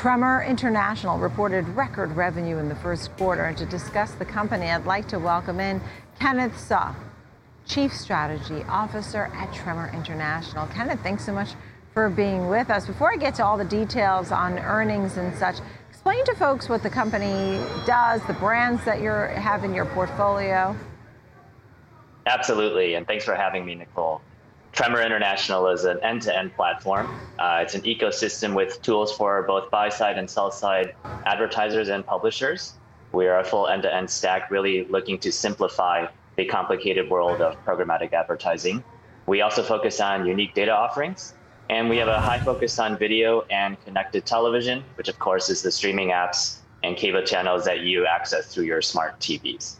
Tremor International reported record revenue in the first quarter. And to discuss the company, I'd like to welcome in Kenneth Suh, Chief Strategy Officer at Tremor International. Kenneth, thanks so much for being with us. Before I get to all the details on earnings and such, explain to folks what the company does, the brands that you have in your portfolio. Absolutely, and thanks for having me, Nicole. Tremor International is an end-to-end platform. Uh, it's an ecosystem with tools for both buy-side and sell-side advertisers and publishers. We are a full end-to-end stack, really looking to simplify the complicated world of programmatic advertising. We also focus on unique data offerings, and we have a high focus on video and connected television, which of course is the streaming apps and cable channels that you access through your smart TVs.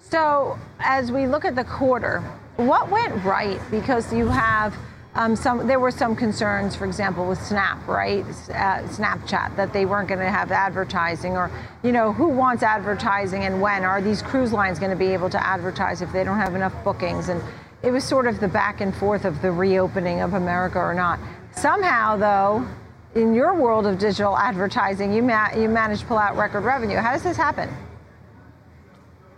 So as we look at the quarter, what went right? Because you have um, some, there were some concerns, for example, with Snap, right? Uh, Snapchat, that they weren't going to have advertising, or you know, who wants advertising and when? Are these cruise lines going to be able to advertise if they don't have enough bookings? And it was sort of the back and forth of the reopening of America or not. Somehow, though, in your world of digital advertising, you ma- you managed to pull out record revenue. How does this happen?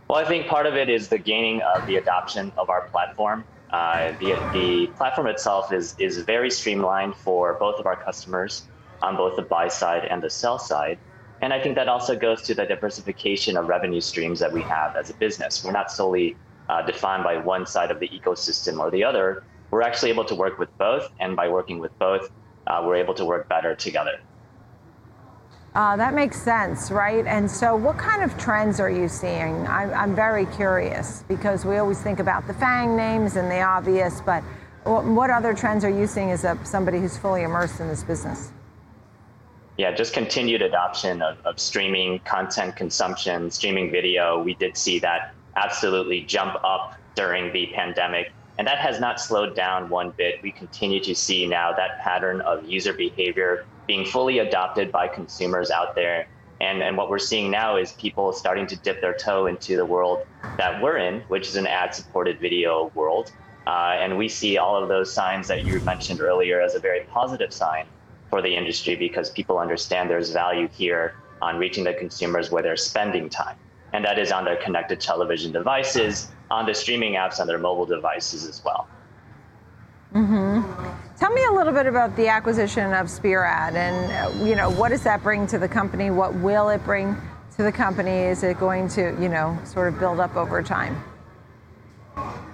Well, I think part of it is the gaining of the adoption of our platform. Uh, the, the platform itself is, is very streamlined for both of our customers on both the buy side and the sell side. And I think that also goes to the diversification of revenue streams that we have as a business. We're not solely uh, defined by one side of the ecosystem or the other. We're actually able to work with both, and by working with both, uh, we're able to work better together. Uh, that makes sense, right? And so, what kind of trends are you seeing? I'm, I'm very curious because we always think about the FANG names and the obvious, but what other trends are you seeing as a, somebody who's fully immersed in this business? Yeah, just continued adoption of, of streaming content consumption, streaming video. We did see that absolutely jump up during the pandemic. And that has not slowed down one bit. We continue to see now that pattern of user behavior being fully adopted by consumers out there. And, and what we're seeing now is people starting to dip their toe into the world that we're in, which is an ad supported video world. Uh, and we see all of those signs that you mentioned earlier as a very positive sign for the industry because people understand there's value here on reaching the consumers where they're spending time. And that is on their connected television devices, on the streaming apps on their mobile devices as well. Mm-hmm. Tell me a little bit about the acquisition of SpearAd and uh, you know what does that bring to the company? What will it bring to the company? Is it going to you know sort of build up over time?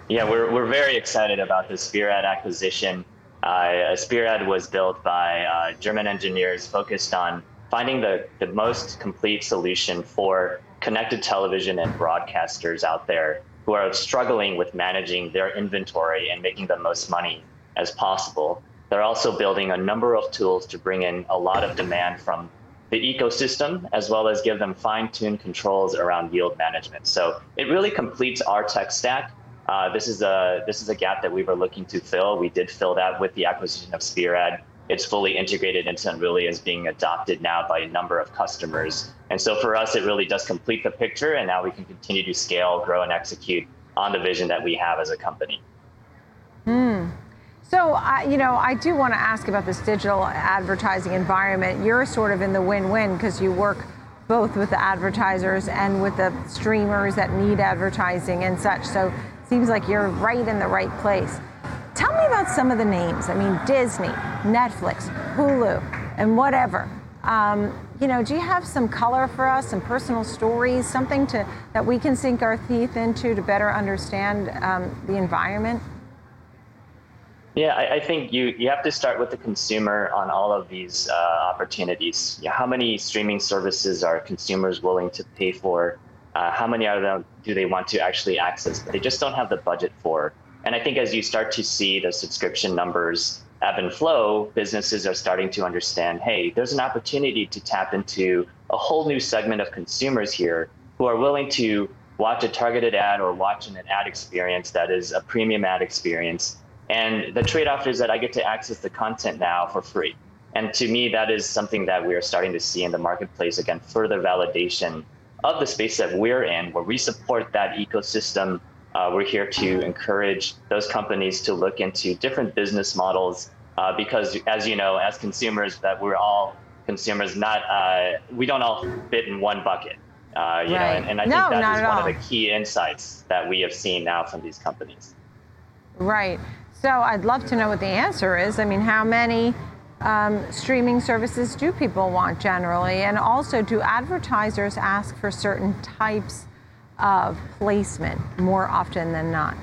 Yeah, we're we're very excited about the SpearAd acquisition. Uh, SpearAd was built by uh, German engineers focused on finding the, the most complete solution for connected television and broadcasters out there who are struggling with managing their inventory and making the most money as possible. They're also building a number of tools to bring in a lot of demand from the ecosystem, as well as give them fine-tuned controls around yield management. So it really completes our tech stack. Uh, this is a this is a gap that we were looking to fill. We did fill that with the acquisition of SpearAd. It's fully integrated into Unruly is being adopted now by a number of customers. And so for us, it really does complete the picture, and now we can continue to scale, grow, and execute on the vision that we have as a company. Hmm. So, uh, you know, I do want to ask about this digital advertising environment. You're sort of in the win win because you work both with the advertisers and with the streamers that need advertising and such. So, it seems like you're right in the right place. Tell me about some of the names. I mean, Disney, Netflix, Hulu, and whatever. Um, you know, do you have some color for us, some personal stories, something to that we can sink our teeth into to better understand um, the environment? Yeah, I, I, think you, you have to start with the consumer on all of these uh, opportunities. How many streaming services are consumers willing to pay for? Uh, how many of them do they want to actually access? But they just don't have the budget for. And I think as you start to see the subscription numbers ebb and flow, businesses are starting to understand hey, there's an opportunity to tap into a whole new segment of consumers here who are willing to watch a targeted ad or watch an ad experience that is a premium ad experience and the trade off is that I get to access the content now for free. And to me, that is something that we are starting to see in the marketplace. Again, further validation of the space that we're in, where we support that ecosystem. Uh, we're here to encourage those companies to look into different business models uh, because, as you know, as consumers, that we're all consumers. Not uh, we don't all fit in one bucket. Uh, you right. know, and, and I no, think that is one all. of the key insights that we have seen now from these companies. Right. So I'd love to know what the answer is. I mean, how many um, streaming services do people want generally? And also, do advertisers ask for certain types of placement more often than not?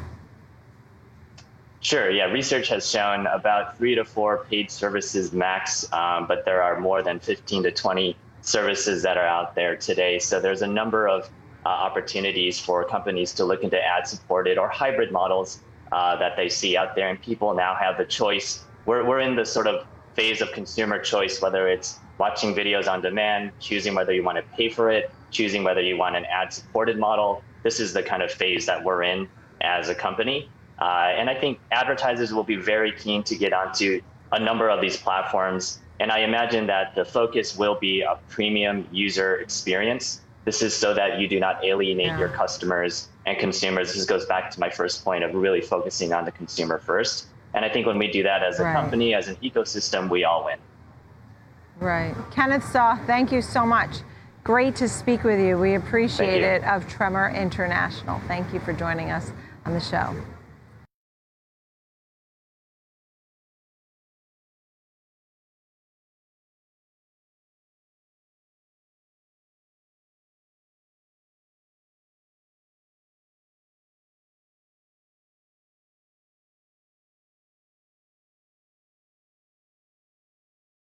Sure. Yeah. Research has shown about three to four paid services max, um, but there are more than 15 to 20 services that are out there today. So there's a number of uh, opportunities for companies to look into ad supported or hybrid models uh, that they see out there. And people now have the choice. We're, we're in the sort of phase of consumer choice, whether it's watching videos on demand, choosing whether you want to pay for it, choosing whether you want an ad supported model. This is the kind of phase that we're in as a company. Uh, and I think advertisers will be very keen to get onto a number of these platforms. And I imagine that the focus will be a premium user experience. This is so that you do not alienate yeah. your customers and consumers. This goes back to my first point of really focusing on the consumer first. And I think when we do that as a right. company, as an ecosystem, we all win. Right. Kenneth Suh, thank you so much. Great to speak with you. We appreciate it of Tremor International. Thank you for joining us on the show.